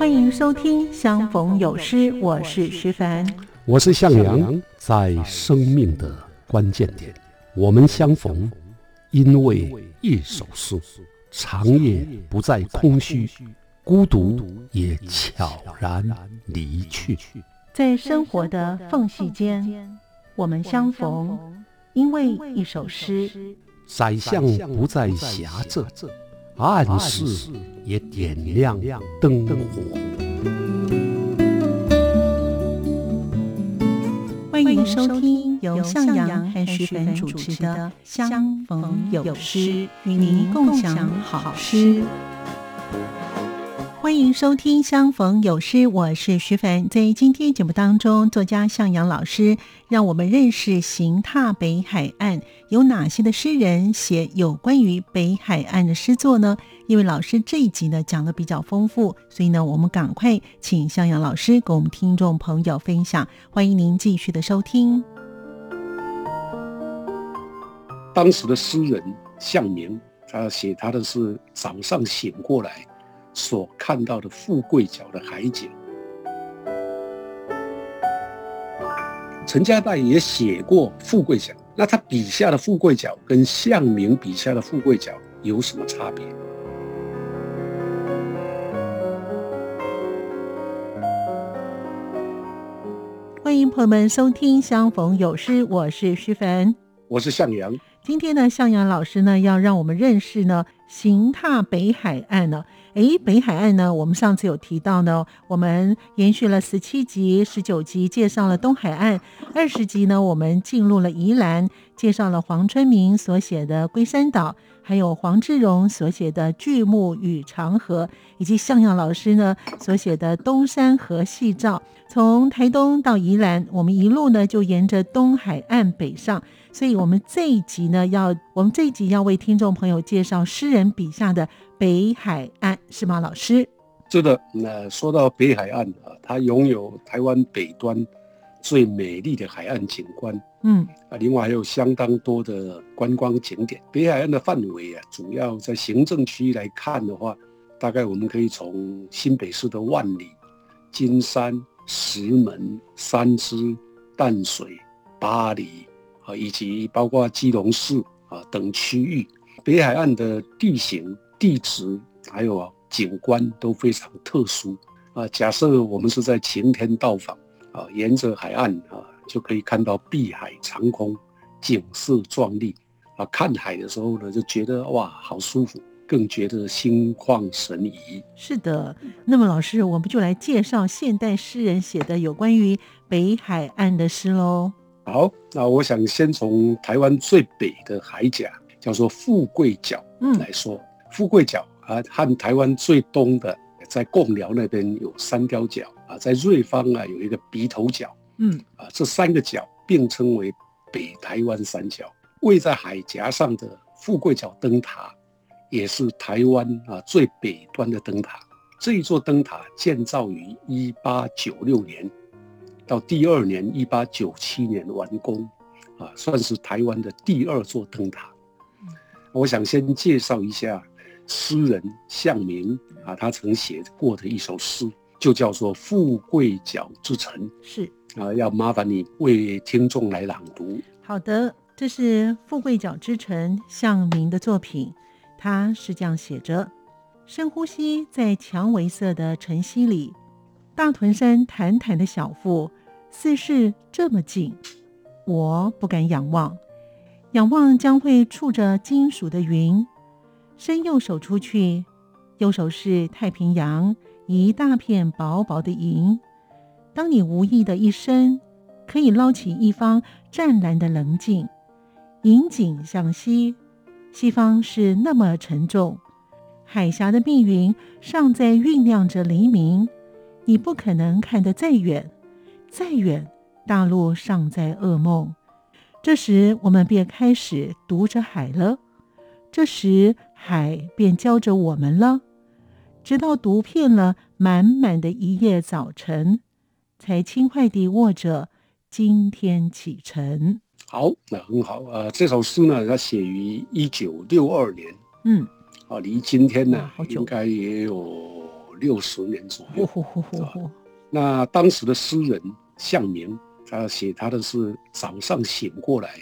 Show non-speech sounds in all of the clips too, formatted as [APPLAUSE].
欢迎收听《相逢有诗》，我是徐凡，我是向阳。在生命的关键点，我们相逢，因为一首诗。长夜不再空虚，孤独也悄然离去。在生活的缝隙间，我们相逢，因为一首诗。宰相不再狭窄。暗室也点亮灯火。欢迎收听由向阳和徐凡主持的《相逢有诗》，与您共享好诗。欢迎收听《相逢有诗》，我是徐凡。在今天节目当中，作家向阳老师让我们认识行踏北海岸有哪些的诗人写有关于北海岸的诗作呢？因为老师这一集呢讲的比较丰富，所以呢，我们赶快请向阳老师给我们听众朋友分享。欢迎您继续的收听。当时的诗人向明，他写他的是早上醒过来。所看到的富贵角的海景，陈家代也写过富贵角。那他笔下的富贵角跟向明笔下的富贵角有什么差别？欢迎朋友们收听《相逢有诗》，我是徐凡，我是向阳。今天呢，向阳老师呢要让我们认识呢，行踏北海岸呢。诶，北海岸呢？我们上次有提到呢，我们延续了十七集、十九集，介绍了东海岸；二十集呢，我们进入了宜兰，介绍了黄春明所写的《龟山岛》，还有黄志荣所写的《巨木与长河》，以及向阳老师呢所写的《东山河细照》。从台东到宜兰，我们一路呢就沿着东海岸北上。所以，我们这一集呢，要我们这一集要为听众朋友介绍诗人笔下的北海岸，是吗，老师？是的。那说到北海岸啊，它拥有台湾北端最美丽的海岸景观，嗯啊，另外还有相当多的观光景点。北海岸的范围啊，主要在行政区来看的话，大概我们可以从新北市的万里、金山、石门、三芝、淡水、巴黎。啊以及包括基隆市啊等区域，北海岸的地形、地质还有啊景观都非常特殊啊。假设我们是在晴天到访啊，沿着海岸啊，就可以看到碧海长空，景色壮丽啊。看海的时候呢，就觉得哇，好舒服，更觉得心旷神怡。是的，那么老师，我们就来介绍现代诗人写的有关于北海岸的诗喽。好，那我想先从台湾最北的海角，叫做富贵角，嗯，来说，富贵角啊，和台湾最东的，在贡寮那边有三雕角啊，在瑞芳啊有一个鼻头角，嗯，啊，这三个角并称为北台湾三角。位在海峡上的富贵角灯塔，也是台湾啊最北端的灯塔。这一座灯塔建造于一八九六年。到第二年，一八九七年完工，啊，算是台湾的第二座灯塔。我想先介绍一下诗人向明啊，他曾写过的一首诗，就叫做《富贵角之城》。是啊，要麻烦你为听众来朗读。好的，这是《富贵角之城》向明的作品，他是这样写着：深呼吸，在蔷薇色的晨曦里，大屯山坦坦的小腹。似是这么近，我不敢仰望，仰望将会触着金属的云。伸右手出去，右手是太平洋，一大片薄薄的银。当你无意的一伸，可以捞起一方湛蓝的棱镜，引颈向西，西方是那么沉重。海峡的密云尚在酝酿着黎明，你不可能看得再远。再远，大陆尚在噩梦。这时，我们便开始读着海了；这时，海便教着我们了。直到读遍了满满的一夜早晨，才轻快地握着今天启程。好，那很好啊。这首诗呢，它写于一九六二年。嗯，啊，离今天呢，好久，应该也有六十年左右。那当时的诗人向明，他写他的是早上醒过来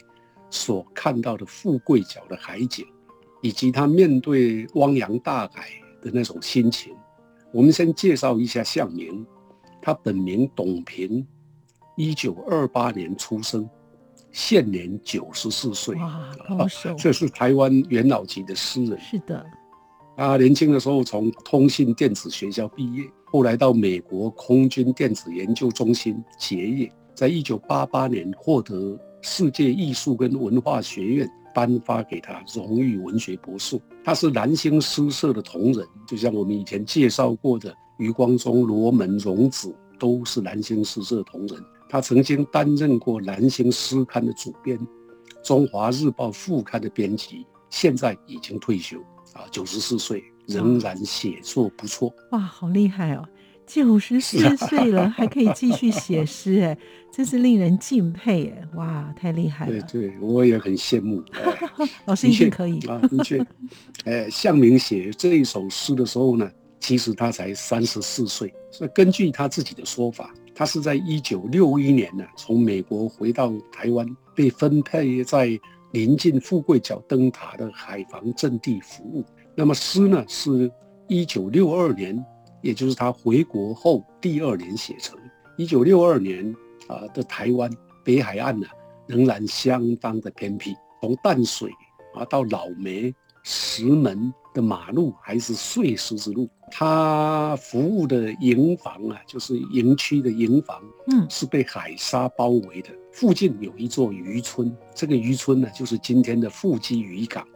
所看到的富贵角的海景，以及他面对汪洋大海的那种心情。我们先介绍一下向明，他本名董平，一九二八年出生，现年九十四岁。哇，高手！这是台湾元老级的诗人。是的，他年轻的时候从通信电子学校毕业。后来到美国空军电子研究中心结业，在一九八八年获得世界艺术跟文化学院颁发给他荣誉文学博士。他是蓝星诗社的同仁，就像我们以前介绍过的余光中、罗门、荣子，都是蓝星诗社同仁。他曾经担任过蓝星诗刊的主编，中华日报副刊的编辑，现在已经退休啊，九十四岁。仍然写作不错哇，好厉害哦！九十四岁了还可以继续 [LAUGHS] 写诗，哎，真是令人敬佩哎！哇，太厉害了！对对，我也很羡慕。[LAUGHS] 老师一定可以啊，的确。[LAUGHS] 哎，向明写这一首诗的时候呢，其实他才三十四岁。所以根据他自己的说法，他是在一九六一年呢，从美国回到台湾，被分配在临近富贵角灯塔的海防阵地服务。那么诗呢，是一九六二年，也就是他回国后第二年写成。一九六二年啊的台湾北海岸呢，仍然相当的偏僻，从淡水啊到老梅、石门的马路还是碎石子路。他服务的营房啊，就是营区的营房，嗯，是被海沙包围的。附近有一座渔村，这个渔村呢，就是今天的富基渔港。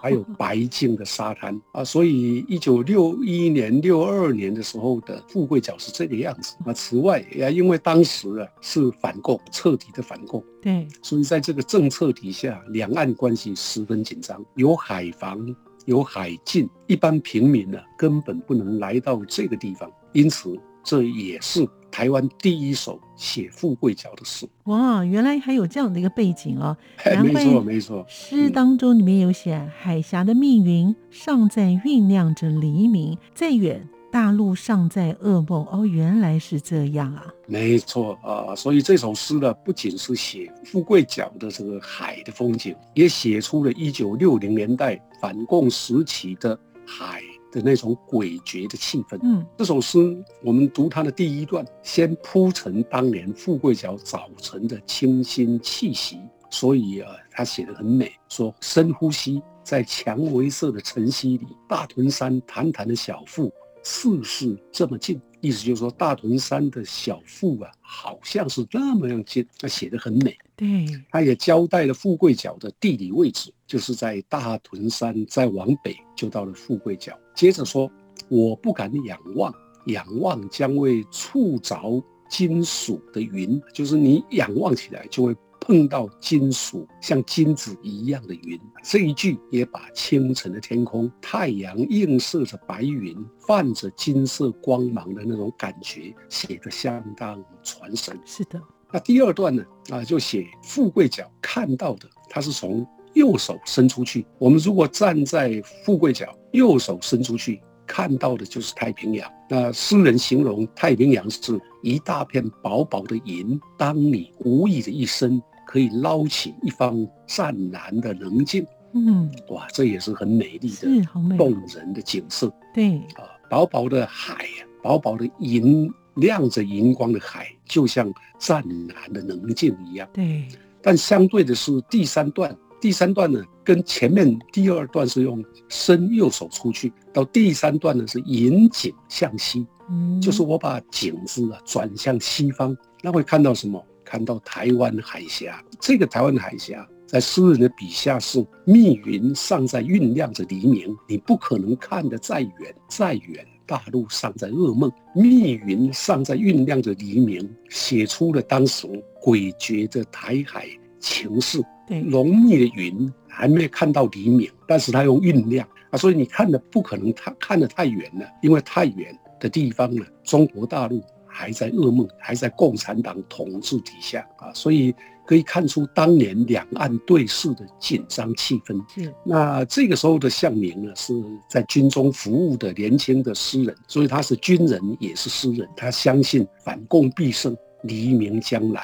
还有白净的沙滩啊，所以一九六一年、六二年的时候的富贵角是这个样子啊。此外，也因为当时啊是反共，彻底的反共，对，所以在这个政策底下，两岸关系十分紧张，有海防，有海禁，一般平民呢根本不能来到这个地方，因此这也是。台湾第一首写富贵角的诗，哇，原来还有这样的一个背景哦。[LAUGHS] 没错没错，诗当中里面有写海峡的命运尚在酝酿着黎明，再远大陆尚在噩梦。哦，原来是这样啊。没错啊，所以这首诗呢，不仅是写富贵角的这个海的风景，也写出了一九六零年代反共时期的海。的那种诡谲的气氛。嗯，这首诗我们读它的第一段，先铺陈当年富贵角早晨的清新气息，所以啊，他写的很美。说深呼吸，在蔷薇色的晨曦里，大屯山坦坦的小腹，似是这么近。意思就是说，大屯山的小腹啊，好像是那么样近。他写的很美。对，他也交代了富贵角的地理位置，就是在大屯山再往北就到了富贵角。接着说，我不敢仰望，仰望将会触着金属的云，就是你仰望起来就会碰到金属，像金子一样的云。这一句也把清晨的天空，太阳映射着白云，泛着金色光芒的那种感觉写得相当传神。是的。那第二段呢？啊，就写富贵角看到的，它是从右手伸出去。我们如果站在富贵角，右手伸出去看到的就是太平洋。那诗人形容太平洋是一大片薄薄的银，当你无意的一伸，可以捞起一方湛蓝的棱镜。嗯，哇，这也是很美丽的、动人的景色。对，啊，薄薄的海，薄薄的银。亮着银光的海，就像湛蓝的棱镜一样。对，但相对的是第三段，第三段呢，跟前面第二段是用伸右手出去，到第三段呢是引颈向西，嗯，就是我把颈子啊转向西方，那会看到什么？看到台湾海峡。这个台湾海峡，在诗人的笔下是密云尚在酝酿着黎明，你不可能看得再远，再远。大陆尚在噩梦，密云尚在酝酿着黎明，写出了当时诡谲的台海情势。对，浓密的云还没看到黎明，但是它用酝酿啊，所以你看的不可能太看得太远了，因为太远的地方呢，中国大陆还在噩梦，还在共产党统治底下啊，所以可以看出当年两岸对峙的紧张气氛。是，那这个时候的向明呢，是在军中服务的年轻的诗人，所以他是军人也是诗人。他相信反共必胜，黎明将来。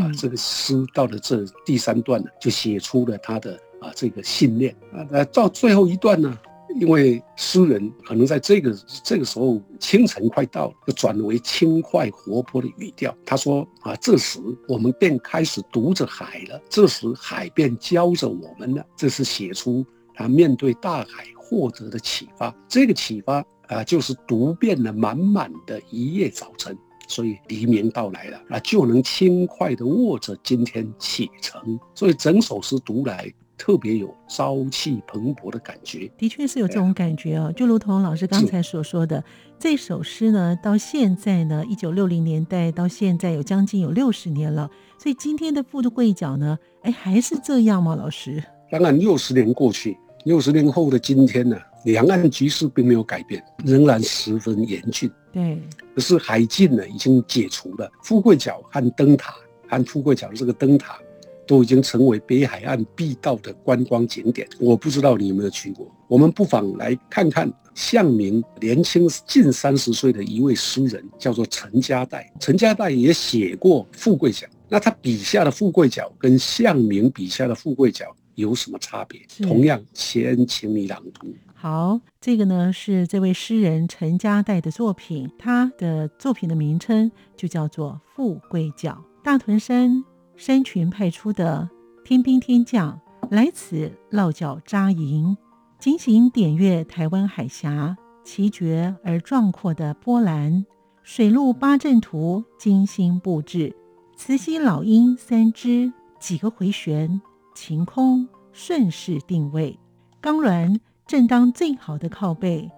啊，这个诗到了这第三段呢，就写出了他的啊这个信念啊。那到最后一段呢？因为诗人可能在这个这个时候清晨快到了，就转为轻快活泼的语调。他说：“啊，这时我们便开始读着海了，这时海便教着我们了。”这是写出他面对大海获得的启发。这个启发啊，就是读遍了满满的一夜早晨，所以黎明到来了啊，就能轻快地握着今天启程。所以整首诗读来。特别有朝气蓬勃的感觉，的确是有这种感觉哦。就如同老师刚才所说的，这首诗呢，到现在呢，一九六零年代到现在有将近有六十年了。所以今天的富贵角呢，哎，还是这样吗？老师？当然，六十年过去，六十年后的今天呢，两岸局势并没有改变，仍然十分严峻。对，可是海禁呢已经解除了，富贵角和灯塔，和富贵角的这个灯塔。都已经成为北海岸必到的观光景点。我不知道你有没有去过，我们不妨来看看向明年轻近三十岁的一位诗人，叫做陈家代。陈家代也写过《富贵角》，那他笔下的富贵角跟向明笔下的富贵角有什么差别？同样，先请你朗读。好，这个呢是这位诗人陈家代的作品，他的作品的名称就叫做《富贵角》，大屯山。山群派出的天兵天将来此落脚扎营，精行点阅台湾海峡奇绝而壮阔的波澜，水陆八阵图精心布置，慈禧老鹰三只几个回旋，晴空顺势定位，钢轮正当最好的靠背，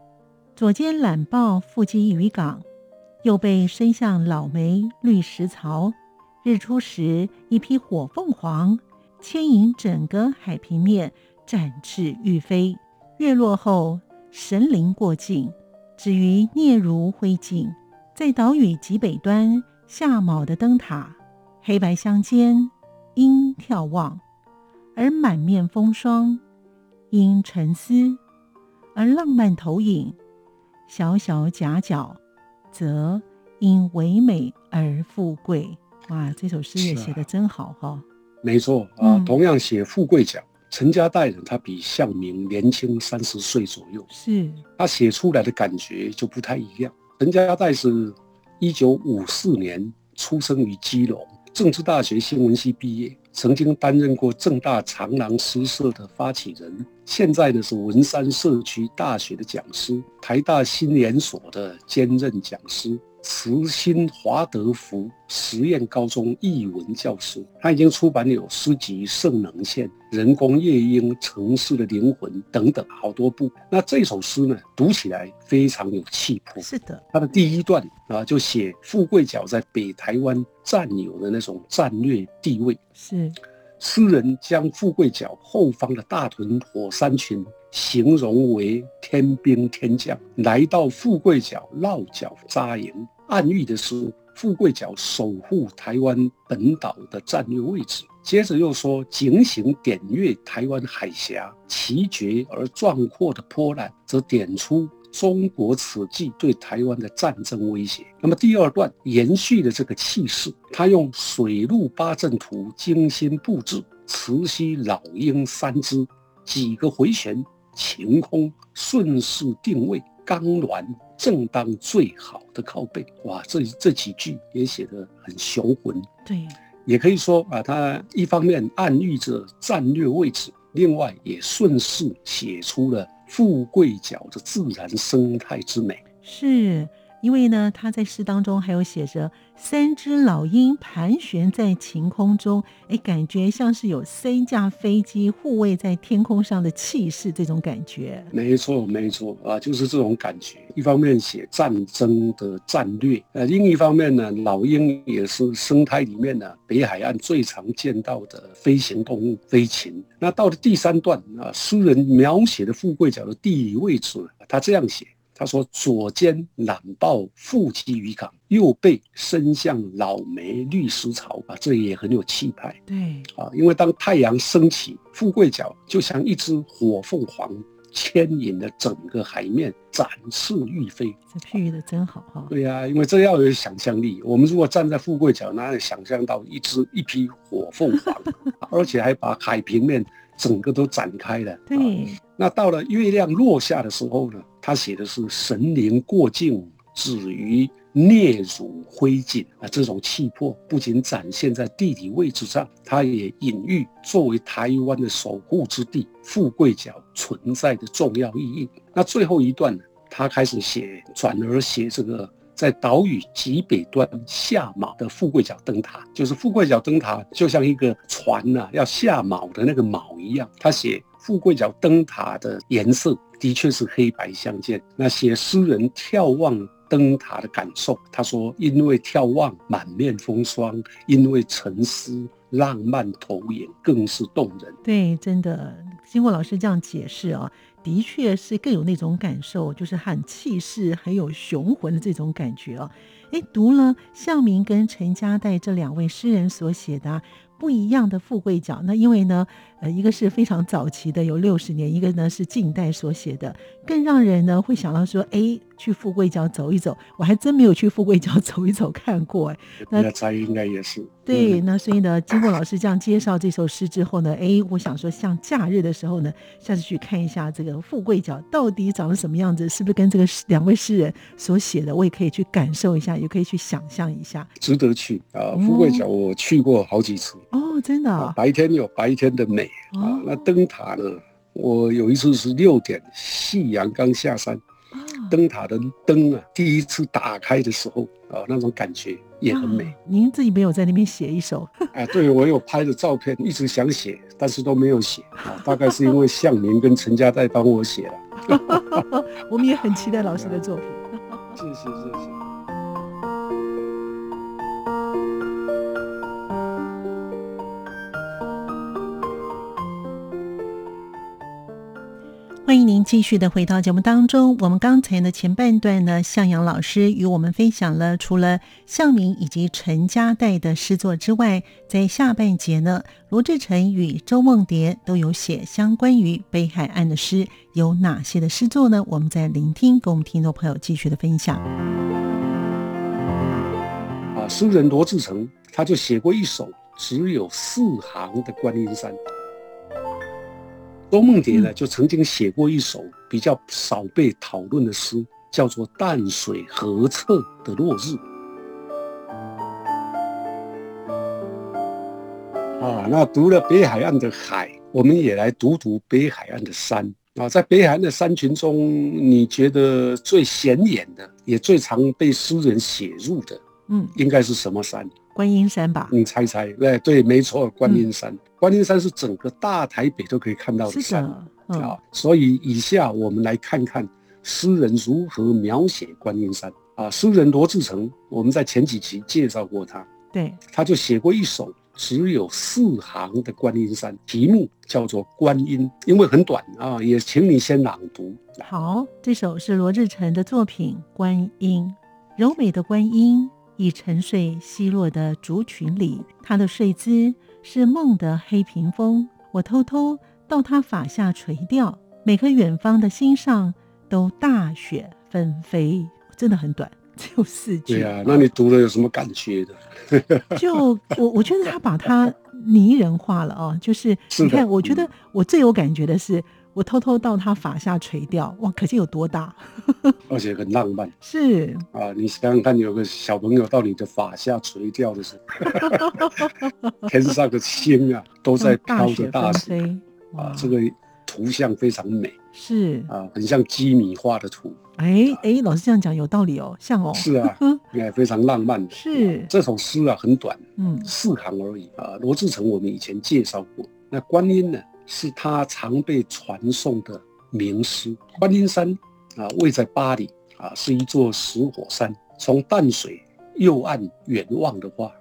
左肩揽抱腹肌渔港，右背伸向老梅绿石槽。日出时，一批火凤凰牵引整个海平面展翅欲飞；月落后，神灵过境，止于嗫如灰烬。在岛屿极北端下卯的灯塔，黑白相间，因眺望而满面风霜；因沉思而浪漫投影；小小夹角，则因唯美而富贵。哇，这首诗也写的真好哈！没错啊，同样写富贵奖，陈家代人他比向明年轻三十岁左右，是他写出来的感觉就不太一样。陈家代是一九五四年出生于基隆，政治大学新闻系毕业，曾经担任过正大长廊诗社的发起人，现在呢是文山社区大学的讲师，台大新研所的兼任讲师。慈心华德福实验高中译文教师，他已经出版有诗集《圣能线》《人工夜莺》《城市的灵魂》等等好多部。那这首诗呢，读起来非常有气魄。是的，他的第一段啊，就写富贵角在北台湾占有的那种战略地位。是，诗人将富贵角后方的大屯火山群。形容为天兵天将来到富贵角落脚扎营，暗喻的是富贵角守护台湾本岛的战略位置。接着又说，警醒点阅台湾海峡奇绝而壮阔的波澜，则点出中国此际对台湾的战争威胁。那么第二段延续的这个气势，他用水陆八阵图精心布置，慈禧老鹰三只，几个回旋。晴空顺势定位，钢銮正当最好的靠背。哇，这这几句也写得很雄浑。对，也可以说啊，它一方面暗喻着战略位置，另外也顺势写出了富贵角的自然生态之美。是。因为呢，他在诗当中还有写着三只老鹰盘旋在晴空中，哎，感觉像是有三架飞机护卫在天空上的气势，这种感觉。没错，没错啊，就是这种感觉。一方面写战争的战略，呃，另一方面呢，老鹰也是生态里面呢北海岸最常见到的飞行动物飞禽。那到了第三段啊，诗人描写的富贵角的地理位置，他这样写。他说：“左肩揽抱腹肌渔港，右背伸向老梅绿石槽啊，这也很有气派。对啊，因为当太阳升起，富贵角就像一只火凤凰，牵引了整个海面，展翅欲飞。这譬喻的真好哈。对呀、因为这要有想象力。我们如果站在富贵角，哪里想象到一只一匹火凤凰，[LAUGHS] 而且还把海平面整个都展开了。啊对，那到了月亮落下的时候呢，他写的是“神灵过境，止于嗫汝灰烬”啊，这种气魄不仅展现在地理位置上，它也隐喻作为台湾的守护之地，富贵角存在的重要意义。那最后一段呢，他开始写，转而写这个。在岛屿极北端下锚的富贵角灯塔，就是富贵角灯塔就像一个船呐、要下锚的那个锚一样。他写富贵角灯塔的颜色的确是黑白相间。那写诗人眺望灯塔的感受，他说：因为眺望满面风霜，因为沉思浪漫投影，更是动人。对，真的，经过老师这样解释啊，的确是更有那种感受，就是很气势、很有雄浑的这种感觉哦。诶，读了向明跟陈嘉代这两位诗人所写的、不一样的富贵角，那因为呢，呃，一个是非常早期的，有六十年；一个呢是近代所写的，更让人呢会想到说，哎，去富贵角走一走，我还真没有去富贵角走一走看过，诶。那那猜应该也是对，嗯那所以呢，经过老师这样介绍这首诗之后呢，哎，我想说，像假日的时候呢，下次去看一下这个富贵角到底长得什么样子，是不是跟这个两位诗人所写的，我也可以去感受一下，也可以去想象一下。值得去啊。富贵角我去过好几次。哦，真的白天有白天的美啊哦。那灯塔呢？我有一次是六点，夕阳刚下山，啊灯塔的灯啊，第一次打开的时候啊，那种感觉也很美啊您自己没有在那边写一首，啊。对，我有拍的照片，一直想写，但是都没有写啊。大概是因为向明跟陈家代帮我写了。[LAUGHS] 我们也很期待老师的作品。谢 [LAUGHS] 谢谢谢。欢迎您继续的回到节目当中。我们刚才的前半段呢，向阳老师与我们分享了除了向明以及陈家代的诗作之外，在下半节呢，罗志诚与周梦蝶都有写相关于北海岸的诗，有哪些的诗作呢？我们在聆听，跟我们听众朋友继续的分享。啊，诗人罗志诚他就写过一首只有四行的《观音山》。周梦蝶呢，就曾经写过一首比较少被讨论的诗，叫做《淡水河侧的落日》。啊，那读了北海岸的海，我们也来读读北海岸的山。啊，在北海岸的山群中，你觉得最显眼的，也最常被诗人写入的，嗯，应该是什么山？观音山吧，你猜猜？对对，没错，观音山。观音山是整个大台北都可以看到的是山啊。所以以下我们来看看诗人如何描写观音山啊。诗人罗志诚，我们在前几期介绍过他，对，他就写过一首只有四行的观音山，题目叫做《观音》，因为很短啊，也请你先朗读。好，这首是罗志诚的作品《观音》，柔美的观音已沉睡稀落的竹群里，他的睡姿是梦的黑屏风。我偷偷到他发下垂钓，每颗远方的心上都大雪纷飞。真的很短，只有四句。对呀、那你读了有什么感觉的？[LAUGHS] 就我我觉得他把它拟人化了哦，就是你看，我觉嗯得我最有感觉的是，我偷偷到他发下垂钓，哇，可见有多大？[LAUGHS] 而且很浪漫是，啊！你想想看，有个小朋友到你的发下垂钓的时候，[LAUGHS] 天上的星啊都在飘着大雪纷大飞，啊，这个图像非常美是，啊，很像基米画的图。哎哎，老师这样讲有道理哦，像哦，是啊，[LAUGHS] 也非常浪漫的。是，这首诗啊很短，嗯，四行而已啊。罗志诚我们以前介绍过，那观音呢是他常被传颂的名诗。观音山啊，位在巴黎啊，是一座死火山。从淡水右岸远望的话，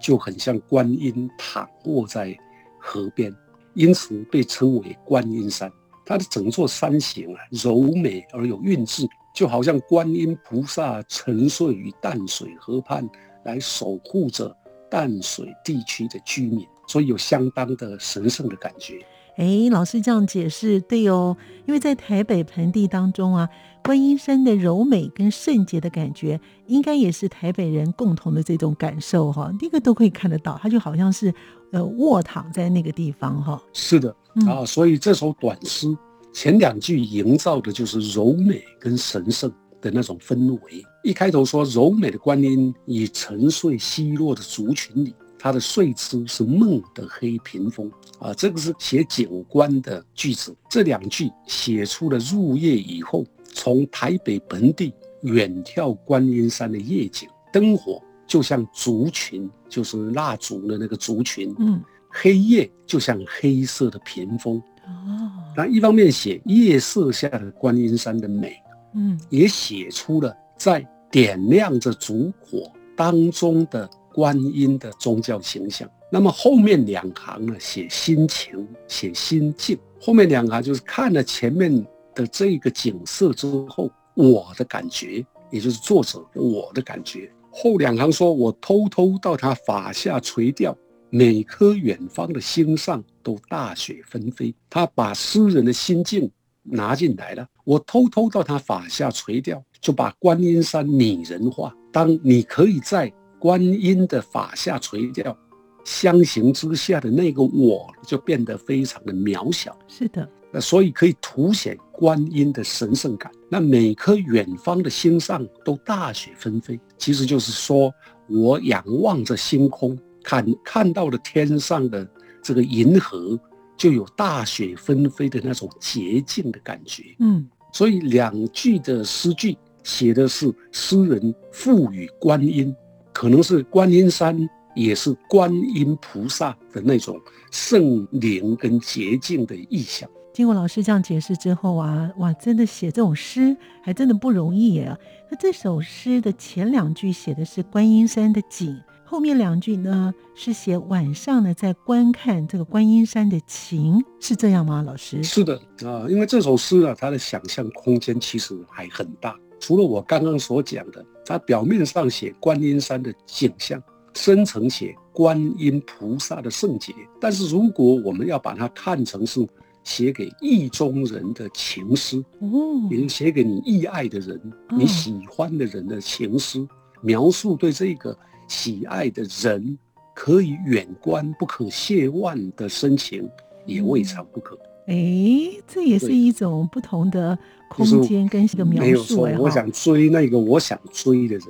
就很像观音躺卧在河边，因此被称为观音山。它的整座山形啊，柔美而有韵致，就好像观音菩萨沉睡于淡水河畔，来守护着淡水地区的居民，所以有相当的神圣的感觉。哎，老师这样解释对哦，因为在台北盆地当中啊，观音山的柔美跟圣洁的感觉，应该也是台北人共同的这种感受哈。那个都可以看得到，它就好像是呃卧躺在那个地方哈。是的啊，所以这首短诗前两句营造的就是柔美跟神圣的那种氛围。一开头说柔美的观音以沉睡稀落的族群里。他的睡姿是梦的黑屏风啊，这个是写景观的句子。这两句写出了入夜以后，从台北盆地远眺观音山的夜景，灯火就像族群，就是蜡烛的那个族群。嗯，黑夜就像黑色的屏风。哦，那一方面写夜色下的观音山的美，嗯，也写出了在点亮着烛火当中的。观音的宗教形象。那么后面两行呢，写心情，写心境。后面两行就是看了前面的这个景色之后，我的感觉，也就是作者我的感觉。后两行说，我偷偷到他法下垂钓，每颗远方的星上都大雪纷飞。他把诗人的心境拿进来了。我偷偷到他法下垂钓，就把观音山拟人化。当你可以在观音的法下垂钓，相形之下的那个我就变得非常的渺小。是的，那所以可以凸显观音的神圣感。那每颗远方的星上都大雪纷飞，其实就是说我仰望着星空，看看到了天上的这个银河，就有大雪纷飞的那种洁净的感觉。嗯，所以两句的诗句写的是诗人赋予观音。可能是观音山，也是观音菩萨的那种圣灵跟洁净的意象。经过老师这样解释之后啊，哇，真的写这种诗还真的不容易耶。那这首诗的前两句写的是观音山的景，后面两句呢是写晚上呢在观看这个观音山的情，是这样吗？老师？是的啊，因为这首诗啊，它的想象空间其实还很大。除了我刚刚所讲的，它表面上写观音山的景象，深层写观音菩萨的圣洁。但是如果我们要把它看成是写给意中人的情诗，哦，也是写给你意爱的人、你喜欢的人的情诗，描述对这个喜爱的人可以远观不可亵玩的深情，也未尝不可。哎，这也是一种不同的空间跟一个描述哎。我想追那个我想追的人，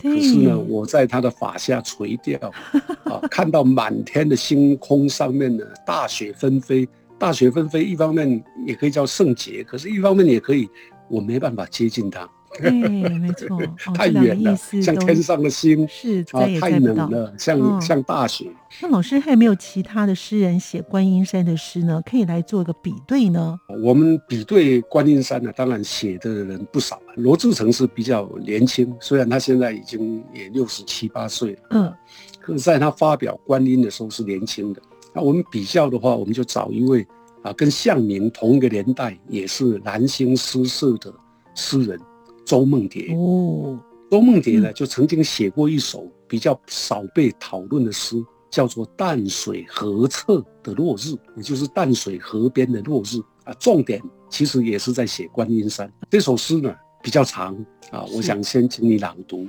可是呢，我在他的法下垂钓啊，看到满天的星空上面呢，大雪纷飞，大雪纷飞，一方面也可以叫圣洁，可是一方面也可以，我没办法接近他。对，[LAUGHS] 没错，太远了，像天上的星，是啊，太冷了，像像大雪。那老师还有没有其他的诗人写观音山的诗呢？可以来做一个比对呢？我们比对观音山呢，当然写的人不少。罗志成是比较年轻，虽然他现在已经也六十七八岁了，嗯，可是在他发表观音的时候是年轻的。那我们比较的话，我们就找一位啊，跟向明同一个年代，也是南星诗社的诗人。周梦蝶哦，周梦蝶呢，就曾经写过一首比较少被讨论的诗，叫做《淡水河侧的落日》，也就是淡水河边的落日啊。重点其实也是在写观音山。这首诗呢比较长啊，我想先请你朗读。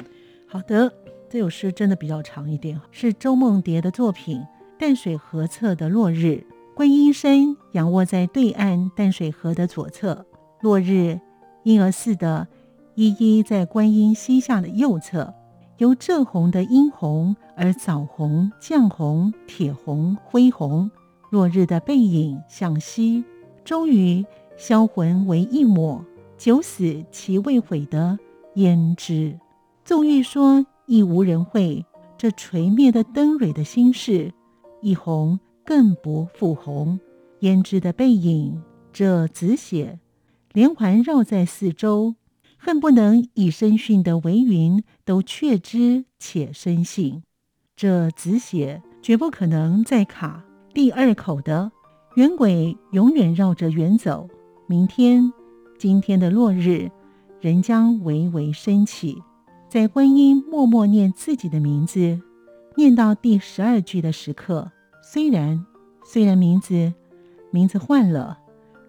好的，这首诗真的比较长一点，是周梦蝶的作品《淡水河侧的落日》。观音山仰卧在对岸淡水河的左侧，落日婴儿似的。依依在观音膝下的右侧，由正红的殷红而枣红、绛红、铁红、灰红，落日的背影向西，终于销魂为一抹，九死其未悔的胭脂。纵欲说亦无人会，这垂灭的灯蕊的心事，一红更不复红。胭脂的背影，这紫血连环绕在四周。恨不能以身殉的为云都确知且深信，这子血绝不可能再卡第二口的圆轨，永远绕着圆走。明天，今天的落日，仍将微微升起。在观音默默念自己的名字，念到第十二句的时刻，虽然虽然名字名字换了，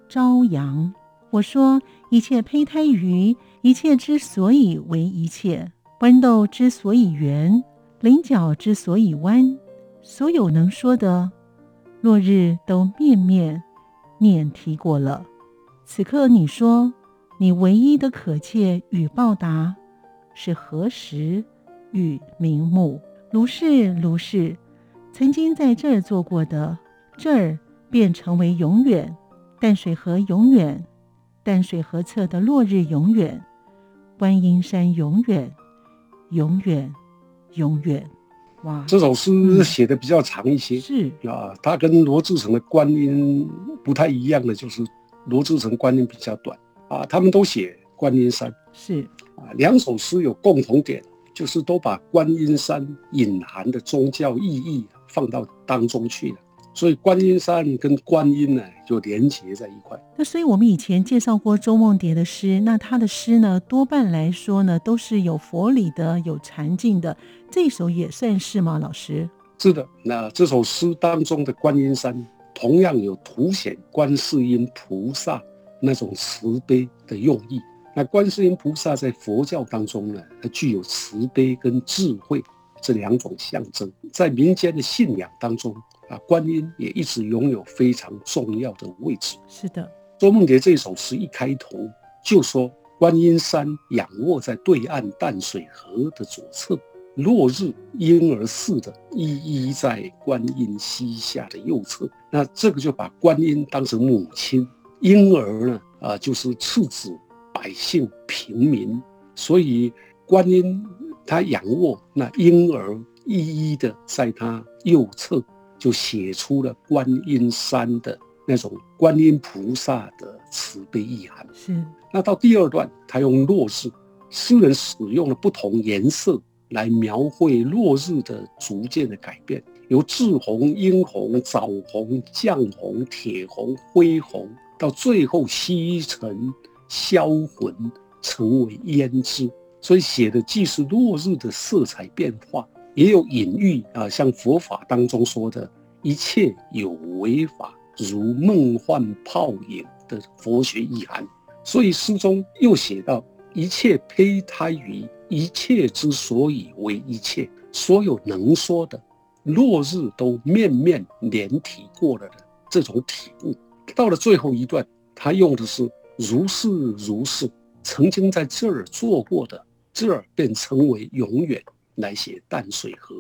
朝阳。我说一切胚胎于一切之所以为一切，豌豆之所以圆，菱角之所以弯，所有能说的，落日都面面念提过了。此刻你说，你唯一的可切与报答。是何时与明目？如是如是，曾经在这儿做过的，这儿便成为永远。淡水河永远，淡水河侧的落日永远，观音山永远，永远，永远。哇，这首诗写的比较长一些。是啊，它跟罗志诚的观音不太一样的，就是罗志诚观音比较短啊，他们都写观音山。是。啊，两首诗有共同点，就是都把观音山隐含的宗教意义放到当中去了，所以观音山跟观音呢就连结在一块。那所以我们以前介绍过周梦蝶的诗，那他的诗呢多半来说呢都是有佛理的、有禅境的，这首也算是吗？老师？是的，那这首诗当中的观音山同样有凸显观世音菩萨那种慈悲的用意。那观世音菩萨在佛教当中呢，它具有慈悲跟智慧这两种象征。在民间的信仰当中啊，观音也一直拥有非常重要的位置。是的，周梦蝶这首诗一开头就说：“观音山仰卧在对岸淡水河的左侧，落日婴儿似的依依在观音膝下的右侧。”那这个就把观音当成母亲，婴儿呢啊就是次子。百姓平民，所以观音他仰卧，那婴儿依依的在他右侧，就写出了观音山的那种观音菩萨的慈悲意涵。是。那到第二段，他用落日，诗人使用了不同颜色来描绘落日的逐渐的改变，由赤红、殷红、枣红、绛红、铁红、灰红，到最后西沉。销魂成为胭脂，所以写的既是落日的色彩变化，也有隐喻啊，像佛法当中说的一切有为法，如梦幻泡影的佛学意涵。所以诗中又写到一切胚胎于一切之所以为一切，所有能说的落日都面面连体过了的这种体悟。到了最后一段，他用的是。如是如是，曾经在这儿做过的，这儿便成为永远。来写淡水河，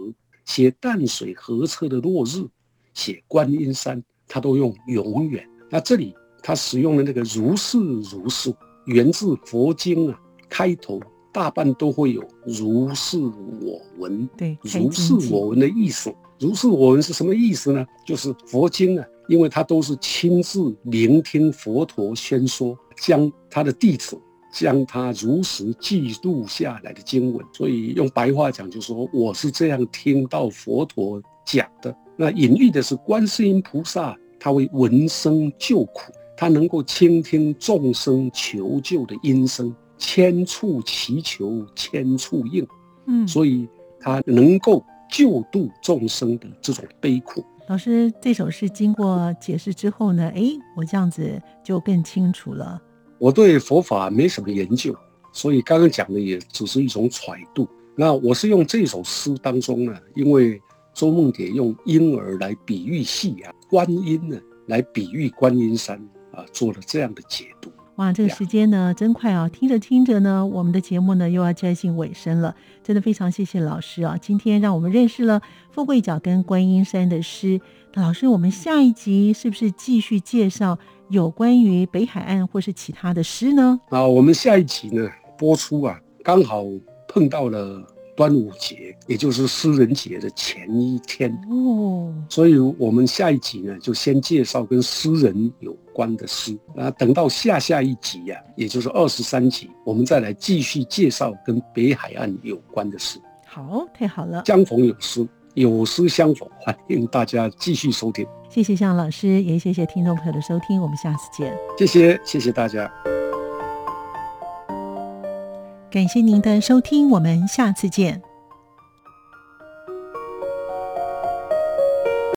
写淡水河侧的落日，写观音山，他都用永远。那这里他使用的那个如是如是，源自佛经啊，开头大半都会有如是我闻。对，如是我闻的意思，如是我闻是什么意思呢？就是佛经啊，因为他都是亲自聆听佛陀宣说。将他的弟子将他如实记录下来的经文，所以用白话讲，就说我是这样听到佛陀讲的。那隐喻的是观世音菩萨，他为闻声救苦，他能够倾听众生求救的音声，千处祈求千处应，嗯，所以他能够救度众生的这种悲苦。老师，这首诗经过解释之后呢，哎，我这样子就更清楚了。我对佛法没什么研究，所以刚刚讲的也只是一种揣度。那我是用这首诗当中呢，因为周梦蝶用婴儿来比喻戏啊，观音呢来比喻观音山啊，做了这样的解读。哇，这个时间呢真快啊！听着听着呢，我们的节目呢又要接近尾声了。真的非常谢谢老师啊，今天让我们认识了富贵角跟观音山的诗。那老师，我们下一集是不是继续介绍？有关于北海岸或是其他的诗呢？啊，我们下一集呢播出啊，刚好碰到了端午节，也就是诗人节的前一天哦，所以我们下一集呢就先介绍跟诗人有关的诗啊，等到下下一集呀，也就是二十三集，我们再来继续介绍跟北海岸有关的诗。好，太好了，相逢有诗，有失相逢，欢迎大家继续收听。谢谢向老师，也谢谢听众朋友的收听，我们下次见。谢谢，谢谢大家。感谢您的收听，我们下次见。